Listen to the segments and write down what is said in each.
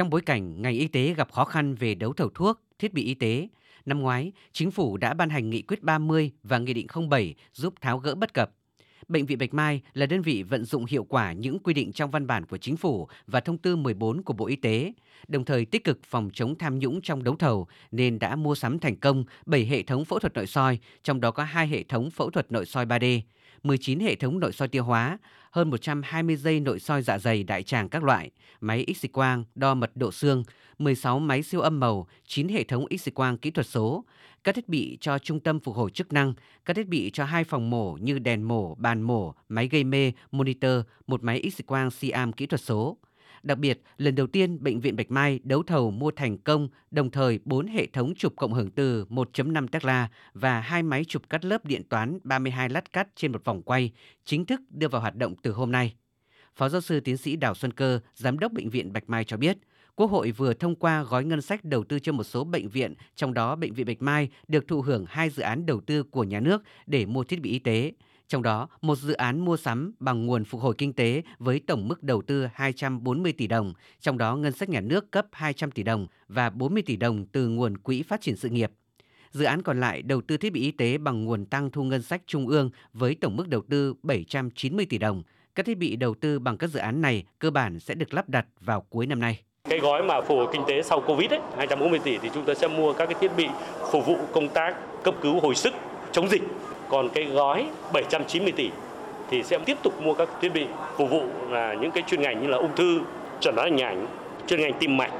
Trong bối cảnh ngành y tế gặp khó khăn về đấu thầu thuốc, thiết bị y tế, năm ngoái, chính phủ đã ban hành nghị quyết 30 và nghị định 07 giúp tháo gỡ bất cập. Bệnh viện Bạch Mai là đơn vị vận dụng hiệu quả những quy định trong văn bản của chính phủ và thông tư 14 của Bộ Y tế, đồng thời tích cực phòng chống tham nhũng trong đấu thầu nên đã mua sắm thành công 7 hệ thống phẫu thuật nội soi, trong đó có 2 hệ thống phẫu thuật nội soi 3D, 19 hệ thống nội soi tiêu hóa, hơn 120 dây nội soi dạ dày đại tràng các loại, máy X-quang, đo mật độ xương, 16 máy siêu âm màu, 9 hệ thống X-quang kỹ thuật số, các thiết bị cho trung tâm phục hồi chức năng, các thiết bị cho hai phòng mổ như đèn mổ, bàn mổ, máy gây mê, monitor, một máy X-quang Siam kỹ thuật số. Đặc biệt, lần đầu tiên Bệnh viện Bạch Mai đấu thầu mua thành công đồng thời 4 hệ thống chụp cộng hưởng từ 1.5 Tesla và hai máy chụp cắt lớp điện toán 32 lát cắt trên một vòng quay, chính thức đưa vào hoạt động từ hôm nay. Phó giáo sư tiến sĩ Đào Xuân Cơ, Giám đốc Bệnh viện Bạch Mai cho biết, Quốc hội vừa thông qua gói ngân sách đầu tư cho một số bệnh viện, trong đó Bệnh viện Bạch Mai được thụ hưởng hai dự án đầu tư của nhà nước để mua thiết bị y tế. Trong đó, một dự án mua sắm bằng nguồn phục hồi kinh tế với tổng mức đầu tư 240 tỷ đồng, trong đó ngân sách nhà nước cấp 200 tỷ đồng và 40 tỷ đồng từ nguồn quỹ phát triển sự nghiệp. Dự án còn lại đầu tư thiết bị y tế bằng nguồn tăng thu ngân sách trung ương với tổng mức đầu tư 790 tỷ đồng. Các thiết bị đầu tư bằng các dự án này cơ bản sẽ được lắp đặt vào cuối năm nay. Cái gói mà phục hồi kinh tế sau Covid ấy, 240 tỷ thì chúng ta sẽ mua các cái thiết bị phục vụ công tác cấp cứu hồi sức chống dịch. Còn cái gói 790 tỷ thì sẽ tiếp tục mua các thiết bị phục vụ là những cái chuyên ngành như là ung thư, chẩn đoán hình ảnh, chuyên ngành tim mạch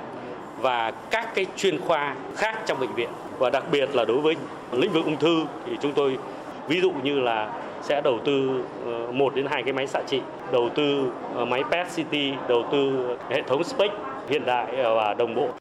và các cái chuyên khoa khác trong bệnh viện. Và đặc biệt là đối với lĩnh vực ung thư thì chúng tôi ví dụ như là sẽ đầu tư ờ, một đến hai cái máy xạ trị, đầu tư ờ, máy PET CT, đầu tư hệ thống SPECT hiện đại ờ, và đồng bộ.